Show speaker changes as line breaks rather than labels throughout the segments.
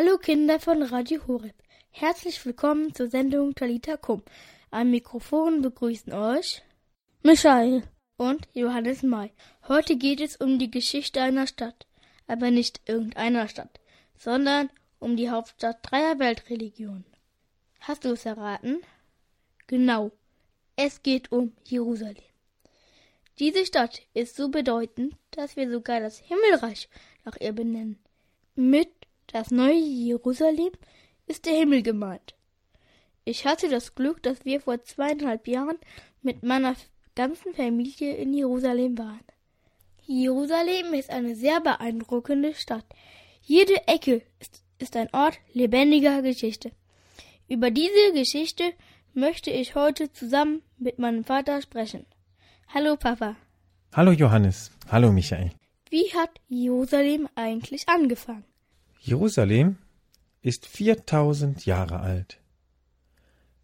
Hallo Kinder von Radio Horeb. Herzlich willkommen zur Sendung Talita Kum. Am Mikrofon begrüßen euch Michael und Johannes May. Heute geht es um die Geschichte einer Stadt, aber nicht irgendeiner Stadt, sondern um die Hauptstadt dreier Weltreligionen. Hast du es erraten? Genau. Es geht um Jerusalem. Diese Stadt ist so bedeutend, dass wir sogar das Himmelreich nach ihr benennen. Mit das neue Jerusalem ist der Himmel gemeint. Ich hatte das Glück, dass wir vor zweieinhalb Jahren mit meiner ganzen Familie in Jerusalem waren. Jerusalem ist eine sehr beeindruckende Stadt. Jede Ecke ist, ist ein Ort lebendiger Geschichte. Über diese Geschichte möchte ich heute zusammen mit meinem Vater sprechen. Hallo Papa.
Hallo Johannes. Hallo Michael.
Wie hat Jerusalem eigentlich angefangen?
Jerusalem ist 4000 Jahre alt.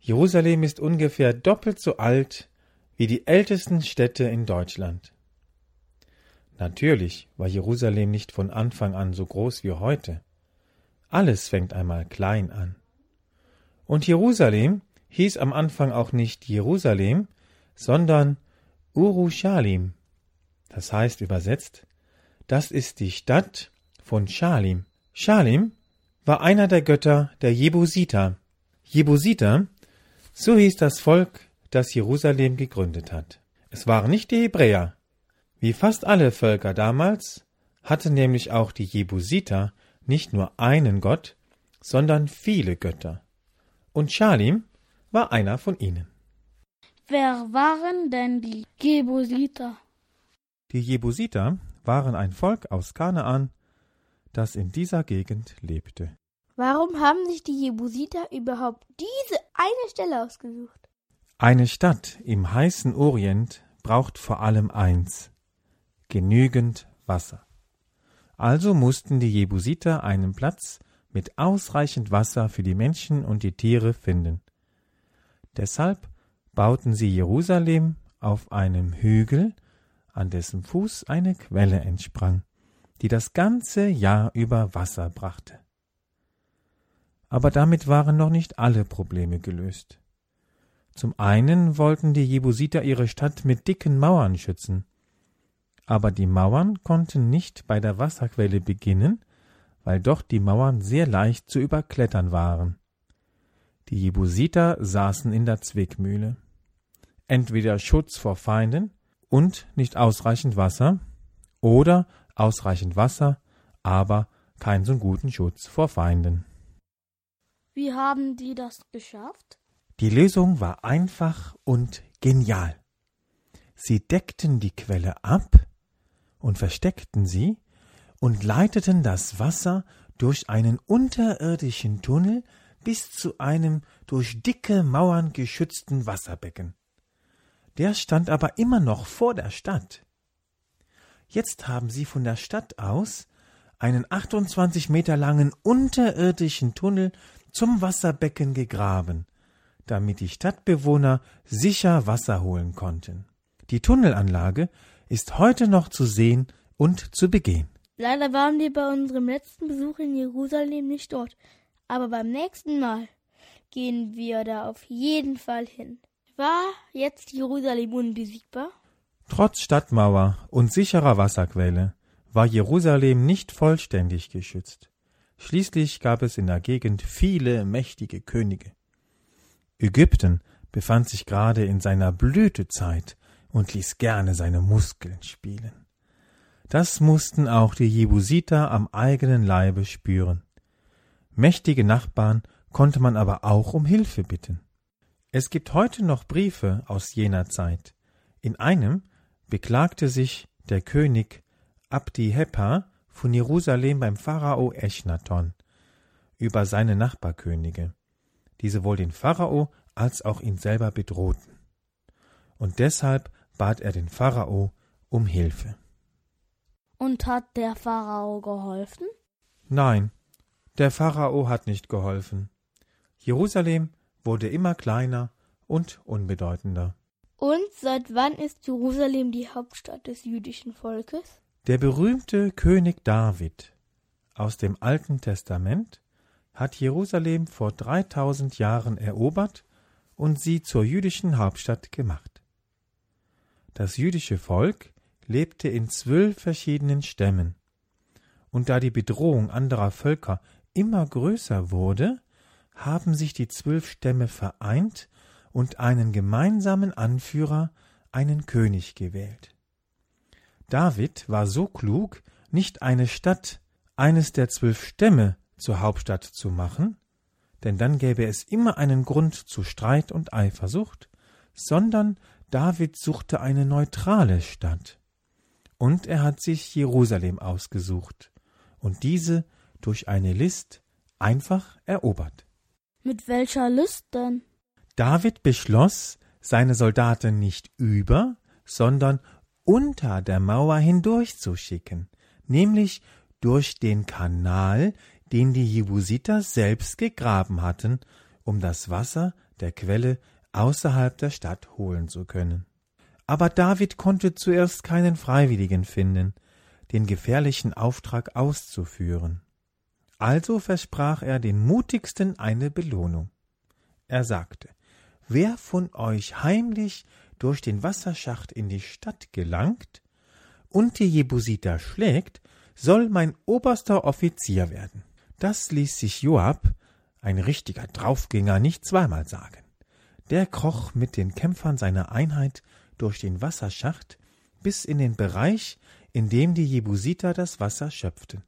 Jerusalem ist ungefähr doppelt so alt wie die ältesten Städte in Deutschland. Natürlich war Jerusalem nicht von Anfang an so groß wie heute. Alles fängt einmal klein an. Und Jerusalem hieß am Anfang auch nicht Jerusalem, sondern Urushalim. Das heißt übersetzt, das ist die Stadt von Shalim. Shalim war einer der Götter der Jebusiter. Jebusiter, so hieß das Volk, das Jerusalem gegründet hat. Es waren nicht die Hebräer. Wie fast alle Völker damals hatten nämlich auch die Jebusiter nicht nur einen Gott, sondern viele Götter. Und Shalim war einer von ihnen.
Wer waren denn die Jebusiter?
Die Jebusiter waren ein Volk aus Kanaan, das in dieser Gegend lebte.
Warum haben sich die Jebusiter überhaupt diese eine Stelle ausgesucht?
Eine Stadt im heißen Orient braucht vor allem eins genügend Wasser. Also mussten die Jebusiter einen Platz mit ausreichend Wasser für die Menschen und die Tiere finden. Deshalb bauten sie Jerusalem auf einem Hügel, an dessen Fuß eine Quelle entsprang, die das ganze Jahr über Wasser brachte. Aber damit waren noch nicht alle Probleme gelöst. Zum einen wollten die Jebusiter ihre Stadt mit dicken Mauern schützen, aber die Mauern konnten nicht bei der Wasserquelle beginnen, weil doch die Mauern sehr leicht zu überklettern waren. Die Jebusiter saßen in der Zwickmühle entweder Schutz vor Feinden und nicht ausreichend Wasser oder ausreichend Wasser, aber keinen so guten Schutz vor Feinden.
Wie haben die das geschafft?
Die Lösung war einfach und genial. Sie deckten die Quelle ab und versteckten sie und leiteten das Wasser durch einen unterirdischen Tunnel bis zu einem durch dicke Mauern geschützten Wasserbecken. Der stand aber immer noch vor der Stadt. Jetzt haben sie von der Stadt aus einen 28 Meter langen unterirdischen Tunnel zum Wasserbecken gegraben, damit die Stadtbewohner sicher Wasser holen konnten. Die Tunnelanlage ist heute noch zu sehen und zu begehen.
Leider waren wir bei unserem letzten Besuch in Jerusalem nicht dort, aber beim nächsten Mal gehen wir da auf jeden Fall hin. War jetzt Jerusalem unbesiegbar?
Trotz Stadtmauer und sicherer Wasserquelle war Jerusalem nicht vollständig geschützt. Schließlich gab es in der Gegend viele mächtige Könige. Ägypten befand sich gerade in seiner Blütezeit und ließ gerne seine Muskeln spielen. Das mussten auch die Jebusiter am eigenen Leibe spüren. Mächtige Nachbarn konnte man aber auch um Hilfe bitten. Es gibt heute noch Briefe aus jener Zeit. In einem beklagte sich der König Abdi Heppa von Jerusalem beim Pharao Echnaton über seine Nachbarkönige, die sowohl den Pharao als auch ihn selber bedrohten. Und deshalb bat er den Pharao um Hilfe.
Und hat der Pharao geholfen?
Nein, der Pharao hat nicht geholfen. Jerusalem wurde immer kleiner und unbedeutender.
Und seit wann ist Jerusalem die Hauptstadt des jüdischen Volkes?
Der berühmte König David aus dem Alten Testament hat Jerusalem vor 3000 Jahren erobert und sie zur jüdischen Hauptstadt gemacht. Das jüdische Volk lebte in zwölf verschiedenen Stämmen. Und da die Bedrohung anderer Völker immer größer wurde, haben sich die zwölf Stämme vereint und einen gemeinsamen Anführer, einen König gewählt. David war so klug, nicht eine Stadt, eines der zwölf Stämme zur Hauptstadt zu machen, denn dann gäbe es immer einen Grund zu Streit und Eifersucht, sondern David suchte eine neutrale Stadt. Und er hat sich Jerusalem ausgesucht und diese durch eine List einfach erobert.
Mit welcher List denn?
David beschloss, seine Soldaten nicht über, sondern unter der Mauer hindurchzuschicken, nämlich durch den Kanal, den die Jebusiter selbst gegraben hatten, um das Wasser der Quelle außerhalb der Stadt holen zu können. Aber David konnte zuerst keinen Freiwilligen finden, den gefährlichen Auftrag auszuführen. Also versprach er den mutigsten eine Belohnung. Er sagte, wer von euch heimlich durch den Wasserschacht in die Stadt gelangt und die Jebusiter schlägt, soll mein oberster Offizier werden. Das ließ sich Joab, ein richtiger Draufgänger, nicht zweimal sagen. Der kroch mit den Kämpfern seiner Einheit durch den Wasserschacht bis in den Bereich, in dem die Jebusiter das Wasser schöpften.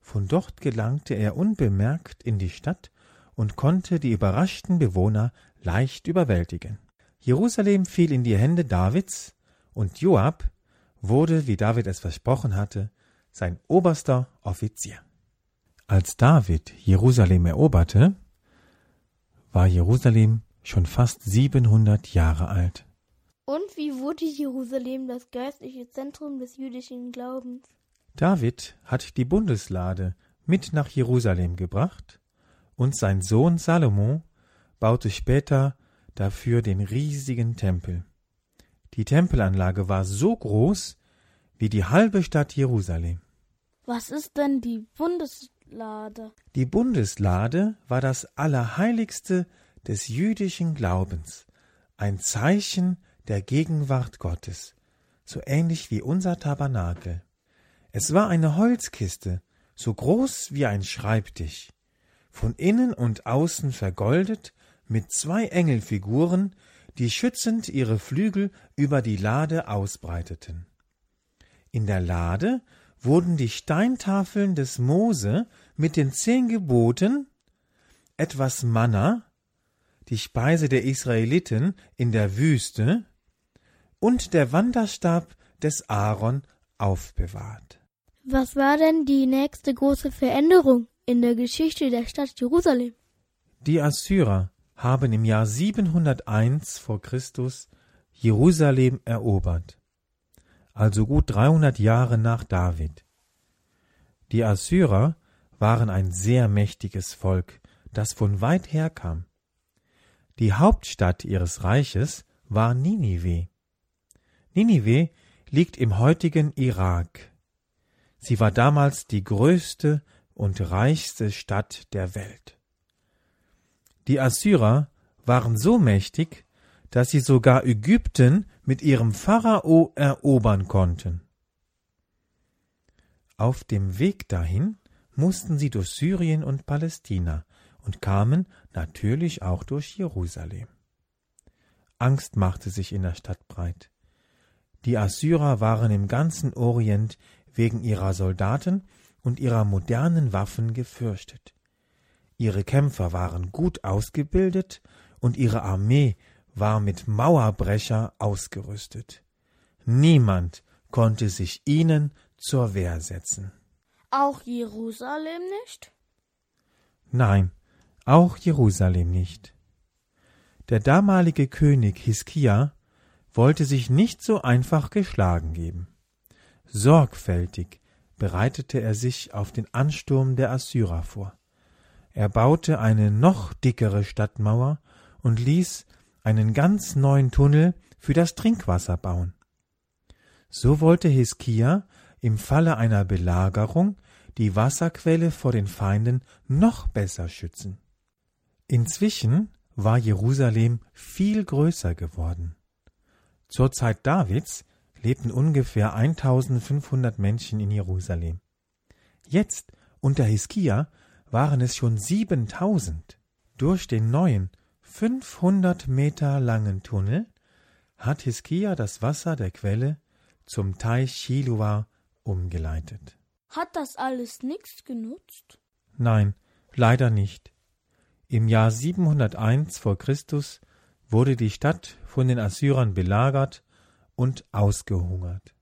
Von dort gelangte er unbemerkt in die Stadt und konnte die überraschten Bewohner leicht überwältigen. Jerusalem fiel in die Hände Davids, und Joab wurde, wie David es versprochen hatte, sein oberster Offizier. Als David Jerusalem eroberte, war Jerusalem schon fast 700 Jahre alt.
Und wie wurde Jerusalem das geistliche Zentrum des jüdischen Glaubens?
David hat die Bundeslade mit nach Jerusalem gebracht und sein Sohn Salomo baute später dafür den riesigen Tempel. Die Tempelanlage war so groß wie die halbe Stadt Jerusalem.
Was ist denn die Bundeslade?
Die Bundeslade war das Allerheiligste des jüdischen Glaubens, ein Zeichen der Gegenwart Gottes, so ähnlich wie unser Tabernakel. Es war eine Holzkiste, so groß wie ein Schreibtisch, von innen und außen vergoldet mit zwei Engelfiguren, die schützend ihre Flügel über die Lade ausbreiteten. In der Lade wurden die Steintafeln des Mose mit den zehn Geboten, etwas Manna, die Speise der Israeliten in der Wüste, und der Wanderstab des Aaron aufbewahrt.
Was war denn die nächste große Veränderung in der Geschichte der Stadt Jerusalem?
Die Assyrer haben im Jahr 701 vor Christus Jerusalem erobert, also gut 300 Jahre nach David. Die Assyrer waren ein sehr mächtiges Volk, das von weit her kam. Die Hauptstadt ihres Reiches war Ninive. Ninive liegt im heutigen Irak. Sie war damals die größte und reichste Stadt der Welt. Die Assyrer waren so mächtig, dass sie sogar Ägypten mit ihrem Pharao erobern konnten. Auf dem Weg dahin mussten sie durch Syrien und Palästina und kamen natürlich auch durch Jerusalem. Angst machte sich in der Stadt breit. Die Assyrer waren im ganzen Orient wegen ihrer Soldaten und ihrer modernen Waffen gefürchtet. Ihre Kämpfer waren gut ausgebildet und ihre Armee war mit Mauerbrecher ausgerüstet. Niemand konnte sich ihnen zur Wehr setzen.
Auch Jerusalem nicht?
Nein, auch Jerusalem nicht. Der damalige König Hiskia wollte sich nicht so einfach geschlagen geben. Sorgfältig bereitete er sich auf den Ansturm der Assyrer vor. Er baute eine noch dickere Stadtmauer und ließ einen ganz neuen Tunnel für das Trinkwasser bauen. So wollte Hiskia im Falle einer Belagerung die Wasserquelle vor den Feinden noch besser schützen. Inzwischen war Jerusalem viel größer geworden. Zur Zeit Davids lebten ungefähr 1500 Menschen in Jerusalem. Jetzt, unter Hiskia, waren es schon 7000. Durch den neuen, 500 Meter langen Tunnel hat Hiskia das Wasser der Quelle zum Teich Shiloah umgeleitet.
Hat das alles nichts genutzt?
Nein, leider nicht. Im Jahr 701 vor Christus wurde die Stadt von den Assyrern belagert und ausgehungert.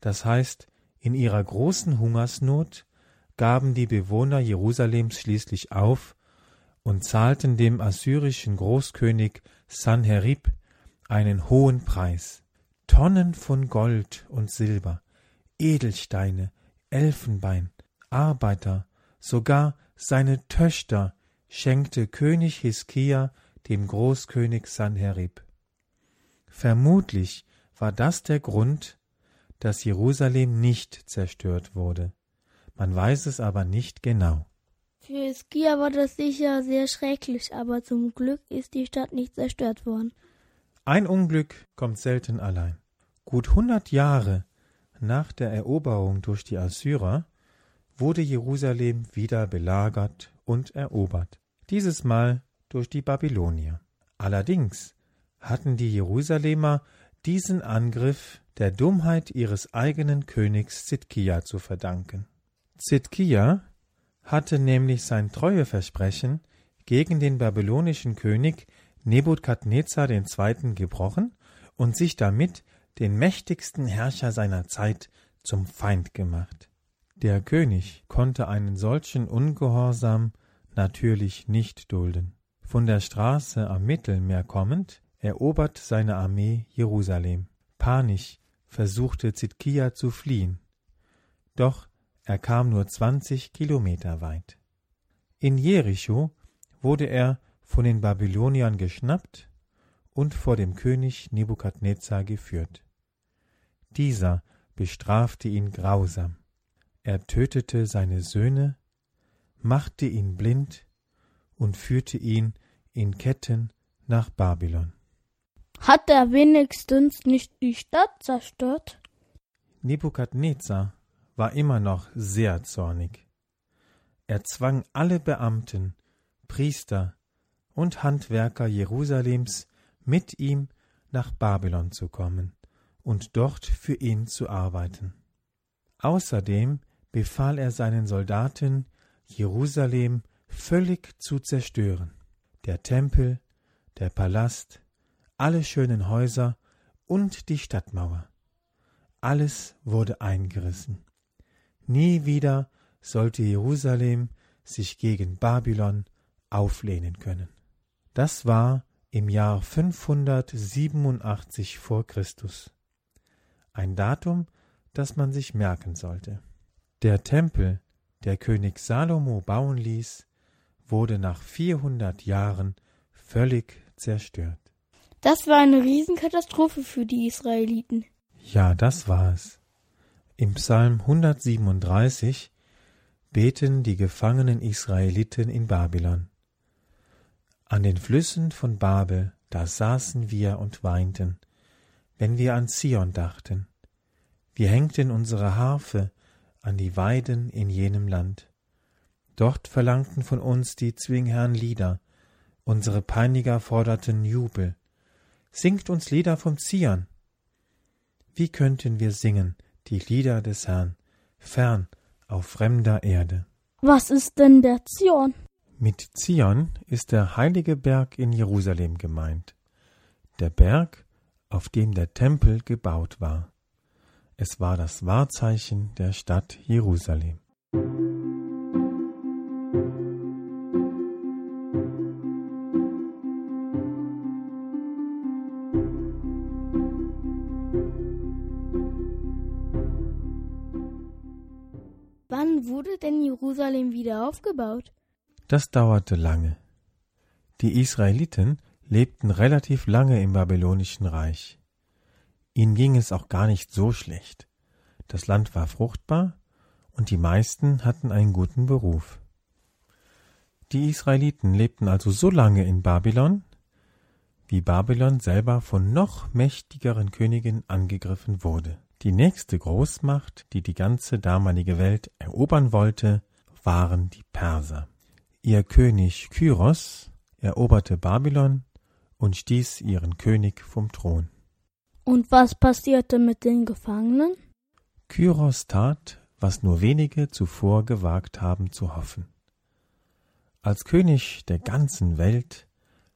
Das heißt, in ihrer großen Hungersnot gaben die Bewohner Jerusalems schließlich auf und zahlten dem assyrischen Großkönig Sanherib einen hohen Preis. Tonnen von Gold und Silber, Edelsteine, Elfenbein, Arbeiter, sogar seine Töchter schenkte König Hiskia dem Großkönig Sanherib. Vermutlich war das der Grund, dass Jerusalem nicht zerstört wurde. Man weiß es aber nicht genau.
Für Hiskia war das sicher sehr schrecklich, aber zum Glück ist die Stadt nicht zerstört worden.
Ein Unglück kommt selten allein. Gut hundert Jahre nach der Eroberung durch die Assyrer wurde Jerusalem wieder belagert und erobert, dieses Mal durch die Babylonier. Allerdings hatten die Jerusalemer diesen Angriff der Dummheit ihres eigenen Königs Zidkia zu verdanken. Zidkia hatte nämlich sein Treueversprechen gegen den babylonischen König Nebukadnezar II. gebrochen und sich damit den mächtigsten Herrscher seiner Zeit zum Feind gemacht. Der König konnte einen solchen Ungehorsam natürlich nicht dulden. Von der Straße am Mittelmeer kommend, erobert seine Armee Jerusalem. Panisch versuchte Zidkia zu fliehen. Doch er kam nur zwanzig Kilometer weit. In Jericho wurde er von den Babyloniern geschnappt und vor dem König Nebukadnezar geführt. Dieser bestrafte ihn grausam. Er tötete seine Söhne, machte ihn blind und führte ihn in Ketten nach Babylon.
Hat er wenigstens nicht die Stadt zerstört?
Nebukadnezar war immer noch sehr zornig. Er zwang alle Beamten, Priester und Handwerker Jerusalems mit ihm nach Babylon zu kommen und dort für ihn zu arbeiten. Außerdem befahl er seinen Soldaten, Jerusalem völlig zu zerstören. Der Tempel, der Palast, alle schönen Häuser und die Stadtmauer. Alles wurde eingerissen. Nie wieder sollte Jerusalem sich gegen Babylon auflehnen können. Das war im Jahr 587 vor Christus. Ein Datum, das man sich merken sollte. Der Tempel, der König Salomo bauen ließ, wurde nach 400 Jahren völlig zerstört.
Das war eine Riesenkatastrophe für die Israeliten.
Ja, das war es. Im Psalm 137 beten die gefangenen Israeliten in Babylon. An den Flüssen von Babel, da saßen wir und weinten, wenn wir an Zion dachten. Wir hängten unsere Harfe an die Weiden in jenem Land. Dort verlangten von uns die Zwingherrn Lieder, unsere Peiniger forderten Jubel. Singt uns Lieder vom Zion. Wie könnten wir singen, die Lieder des Herrn, fern auf fremder Erde.
Was ist denn der Zion?
Mit Zion ist der heilige Berg in Jerusalem gemeint, der Berg, auf dem der Tempel gebaut war. Es war das Wahrzeichen der Stadt Jerusalem.
Denn Jerusalem wieder aufgebaut?
Das dauerte lange. Die Israeliten lebten relativ lange im babylonischen Reich. Ihnen ging es auch gar nicht so schlecht. Das Land war fruchtbar und die meisten hatten einen guten Beruf. Die Israeliten lebten also so lange in Babylon, wie Babylon selber von noch mächtigeren Königen angegriffen wurde. Die nächste Großmacht, die die ganze damalige Welt erobern wollte, waren die Perser. Ihr König Kyros eroberte Babylon und stieß ihren König vom Thron.
Und was passierte mit den Gefangenen?
Kyros tat, was nur wenige zuvor gewagt haben zu hoffen. Als König der ganzen Welt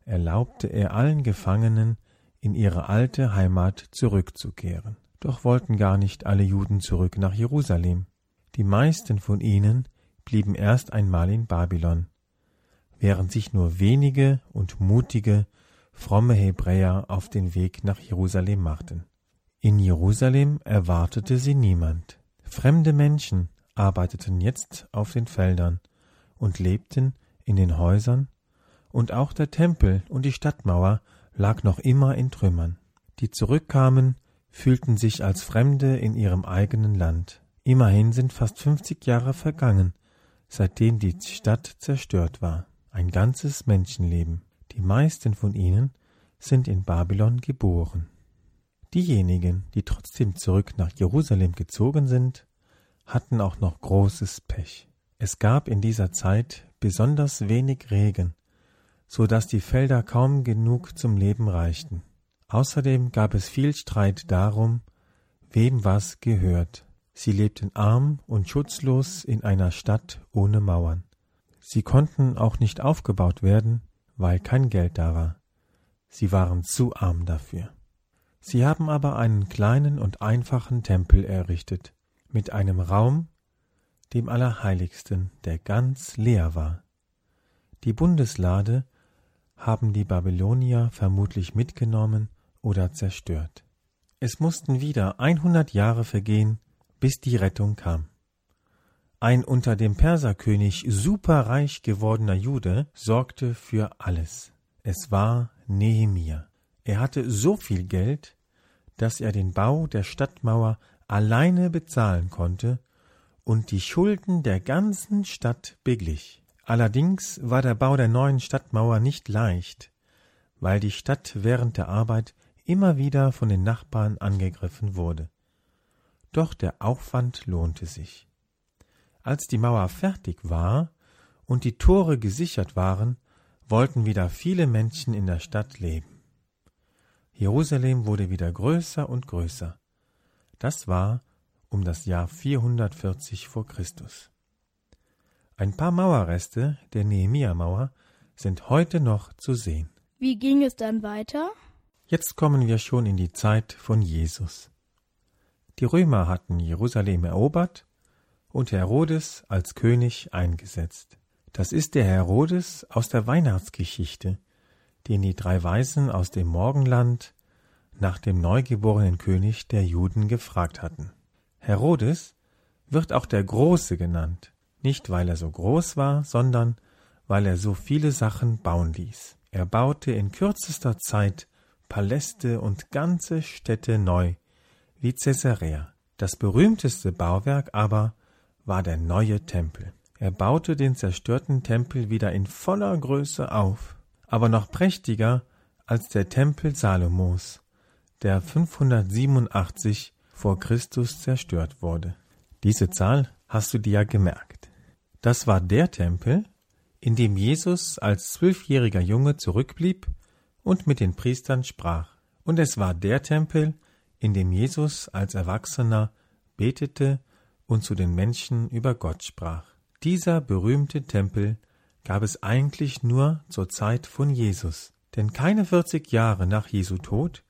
erlaubte er allen Gefangenen, in ihre alte Heimat zurückzukehren. Doch wollten gar nicht alle Juden zurück nach Jerusalem. Die meisten von ihnen blieben erst einmal in Babylon, während sich nur wenige und mutige, fromme Hebräer auf den Weg nach Jerusalem machten. In Jerusalem erwartete sie niemand. Fremde Menschen arbeiteten jetzt auf den Feldern und lebten in den Häusern, und auch der Tempel und die Stadtmauer lag noch immer in Trümmern. Die zurückkamen, fühlten sich als Fremde in ihrem eigenen Land. Immerhin sind fast fünfzig Jahre vergangen, seitdem die Stadt zerstört war. Ein ganzes Menschenleben. Die meisten von ihnen sind in Babylon geboren. Diejenigen, die trotzdem zurück nach Jerusalem gezogen sind, hatten auch noch großes Pech. Es gab in dieser Zeit besonders wenig Regen, so dass die Felder kaum genug zum Leben reichten. Außerdem gab es viel Streit darum, wem was gehört. Sie lebten arm und schutzlos in einer Stadt ohne Mauern. Sie konnten auch nicht aufgebaut werden, weil kein Geld da war. Sie waren zu arm dafür. Sie haben aber einen kleinen und einfachen Tempel errichtet, mit einem Raum, dem Allerheiligsten, der ganz leer war. Die Bundeslade haben die Babylonier vermutlich mitgenommen oder zerstört. Es mussten wieder einhundert Jahre vergehen, bis die Rettung kam. Ein unter dem Perserkönig superreich gewordener Jude sorgte für alles. Es war Nehemia. Er hatte so viel Geld, dass er den Bau der Stadtmauer alleine bezahlen konnte und die Schulden der ganzen Stadt beglich. Allerdings war der Bau der neuen Stadtmauer nicht leicht, weil die Stadt während der Arbeit immer wieder von den Nachbarn angegriffen wurde. Doch der Aufwand lohnte sich. Als die Mauer fertig war und die Tore gesichert waren, wollten wieder viele Menschen in der Stadt leben. Jerusalem wurde wieder größer und größer. Das war um das Jahr 440 vor Christus. Ein paar Mauerreste der Nehemia-Mauer sind heute noch zu sehen.
Wie ging es dann weiter?
Jetzt kommen wir schon in die Zeit von Jesus. Die Römer hatten Jerusalem erobert und Herodes als König eingesetzt. Das ist der Herodes aus der Weihnachtsgeschichte, den die drei Weisen aus dem Morgenland nach dem neugeborenen König der Juden gefragt hatten. Herodes wird auch der Große genannt, nicht weil er so groß war, sondern weil er so viele Sachen bauen ließ. Er baute in kürzester Zeit Paläste und ganze Städte neu, wie Caesarea. Das berühmteste Bauwerk aber war der neue Tempel. Er baute den zerstörten Tempel wieder in voller Größe auf, aber noch prächtiger als der Tempel Salomos, der 587 vor Christus zerstört wurde. Diese Zahl hast du dir ja gemerkt. Das war der Tempel, in dem Jesus als zwölfjähriger Junge zurückblieb und mit den Priestern sprach. Und es war der Tempel, in dem Jesus als Erwachsener betete und zu den Menschen über Gott sprach. Dieser berühmte Tempel gab es eigentlich nur zur Zeit von Jesus, denn keine vierzig Jahre nach Jesu Tod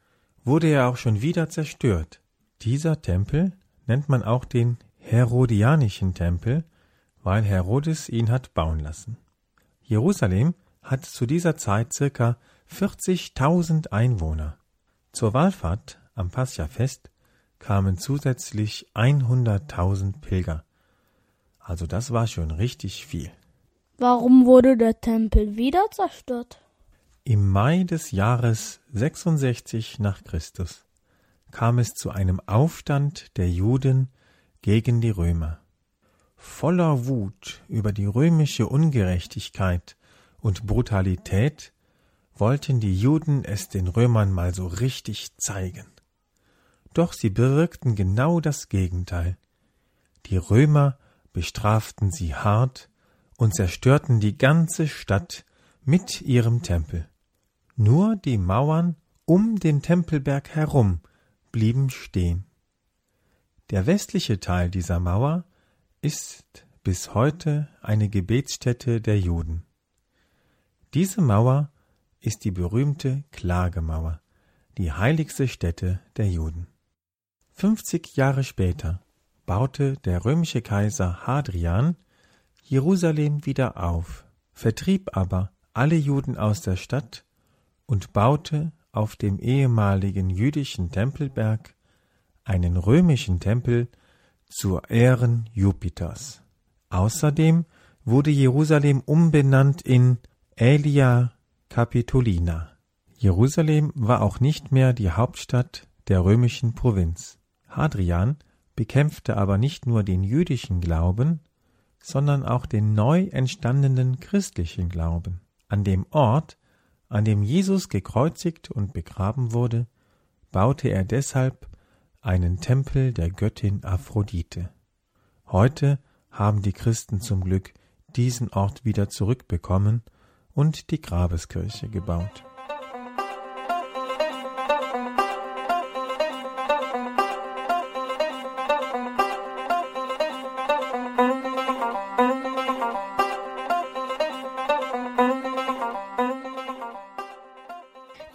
wurde er auch schon wieder zerstört. Dieser Tempel nennt man auch den Herodianischen Tempel, weil Herodes ihn hat bauen lassen. Jerusalem hat zu dieser Zeit circa 40.000 Einwohner. Zur Wallfahrt am Pascha-Fest kamen zusätzlich 100.000 Pilger. Also das war schon richtig viel.
Warum wurde der Tempel wieder zerstört?
Im Mai des Jahres 66 nach Christus kam es zu einem Aufstand der Juden gegen die Römer. Voller Wut über die römische Ungerechtigkeit und Brutalität wollten die Juden es den Römern mal so richtig zeigen. Doch sie bewirkten genau das Gegenteil. Die Römer bestraften sie hart und zerstörten die ganze Stadt mit ihrem Tempel. Nur die Mauern um den Tempelberg herum blieben stehen. Der westliche Teil dieser Mauer ist bis heute eine Gebetsstätte der Juden. Diese Mauer ist die berühmte Klagemauer, die heiligste Stätte der Juden. Fünfzig Jahre später baute der römische Kaiser Hadrian Jerusalem wieder auf, vertrieb aber alle Juden aus der Stadt und baute auf dem ehemaligen jüdischen Tempelberg einen römischen Tempel zur Ehren Jupiters. Außerdem wurde Jerusalem umbenannt in Aelia Capitolina. Jerusalem war auch nicht mehr die Hauptstadt der römischen Provinz. Hadrian bekämpfte aber nicht nur den jüdischen Glauben, sondern auch den neu entstandenen christlichen Glauben. An dem Ort, an dem Jesus gekreuzigt und begraben wurde, baute er deshalb einen Tempel der Göttin Aphrodite. Heute haben die Christen zum Glück diesen Ort wieder zurückbekommen und die Grabeskirche gebaut.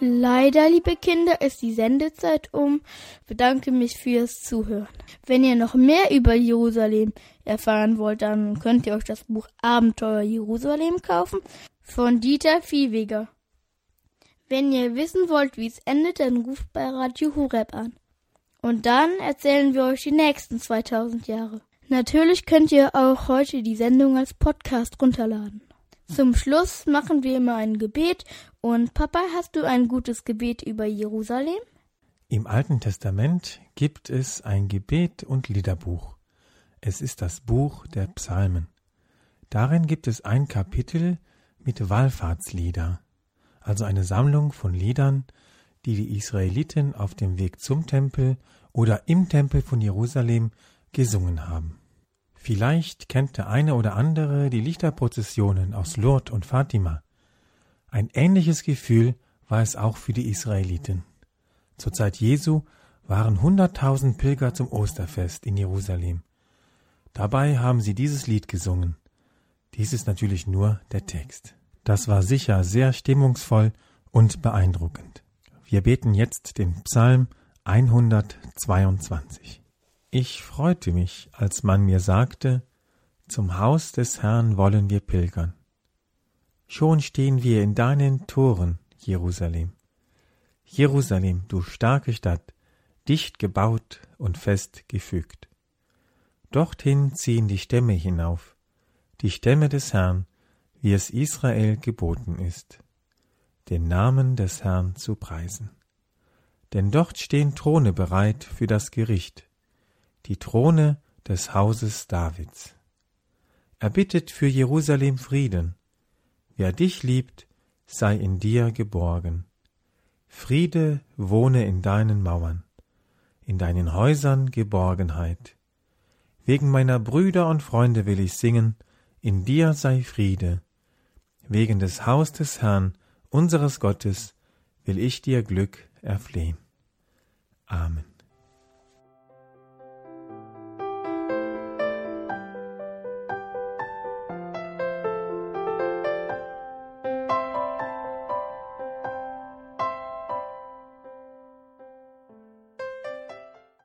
Leider, liebe Kinder, ist die Sendezeit um. Bedanke mich fürs Zuhören. Wenn ihr noch mehr über Jerusalem erfahren wollt, dann könnt ihr euch das Buch Abenteuer Jerusalem kaufen von Dieter Viehweger. Wenn ihr wissen wollt, wie es endet, dann ruft bei Radio Horeb an. Und dann erzählen wir euch die nächsten 2000 Jahre. Natürlich könnt ihr auch heute die Sendung als Podcast runterladen. Zum Schluss machen wir immer ein Gebet. Und Papa, hast du ein gutes Gebet über Jerusalem?
Im Alten Testament gibt es ein Gebet und Liederbuch. Es ist das Buch der Psalmen. Darin gibt es ein Kapitel mit Wallfahrtslieder, also eine Sammlung von Liedern, die die Israeliten auf dem Weg zum Tempel oder im Tempel von Jerusalem gesungen haben. Vielleicht kennt der eine oder andere die Lichterprozessionen aus Lourdes und Fatima. Ein ähnliches Gefühl war es auch für die Israeliten. Zur Zeit Jesu waren hunderttausend Pilger zum Osterfest in Jerusalem. Dabei haben sie dieses Lied gesungen. Dies ist natürlich nur der Text. Das war sicher sehr stimmungsvoll und beeindruckend. Wir beten jetzt den Psalm 122. Ich freute mich, als man mir sagte, zum Haus des Herrn wollen wir pilgern. Schon stehen wir in deinen Toren, Jerusalem. Jerusalem, du starke Stadt, dicht gebaut und fest gefügt. Dorthin ziehen die Stämme hinauf, die Stämme des Herrn, wie es Israel geboten ist, den Namen des Herrn zu preisen. Denn dort stehen Throne bereit für das Gericht, die Throne des Hauses Davids. Er bittet für Jerusalem Frieden. Wer dich liebt, sei in dir geborgen. Friede wohne in deinen Mauern, in deinen Häusern Geborgenheit. Wegen meiner Brüder und Freunde will ich singen, in dir sei Friede. Wegen des Haus des Herrn, unseres Gottes, will ich dir Glück erflehen. Amen.